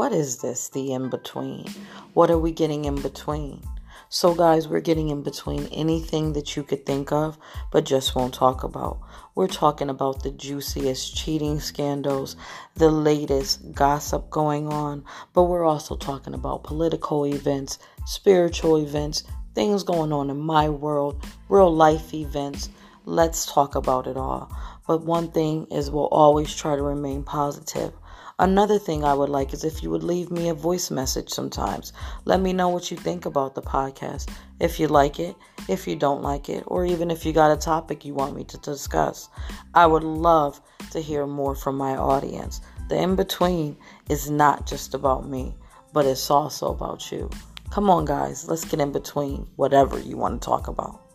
what is this, the in between? What are we getting in between? So, guys, we're getting in between anything that you could think of, but just won't talk about. We're talking about the juiciest cheating scandals, the latest gossip going on, but we're also talking about political events, spiritual events, things going on in my world, real life events. Let's talk about it all. But one thing is, we'll always try to remain positive. Another thing I would like is if you would leave me a voice message sometimes. Let me know what you think about the podcast. If you like it, if you don't like it, or even if you got a topic you want me to discuss. I would love to hear more from my audience. The in between is not just about me, but it's also about you. Come on, guys, let's get in between whatever you want to talk about.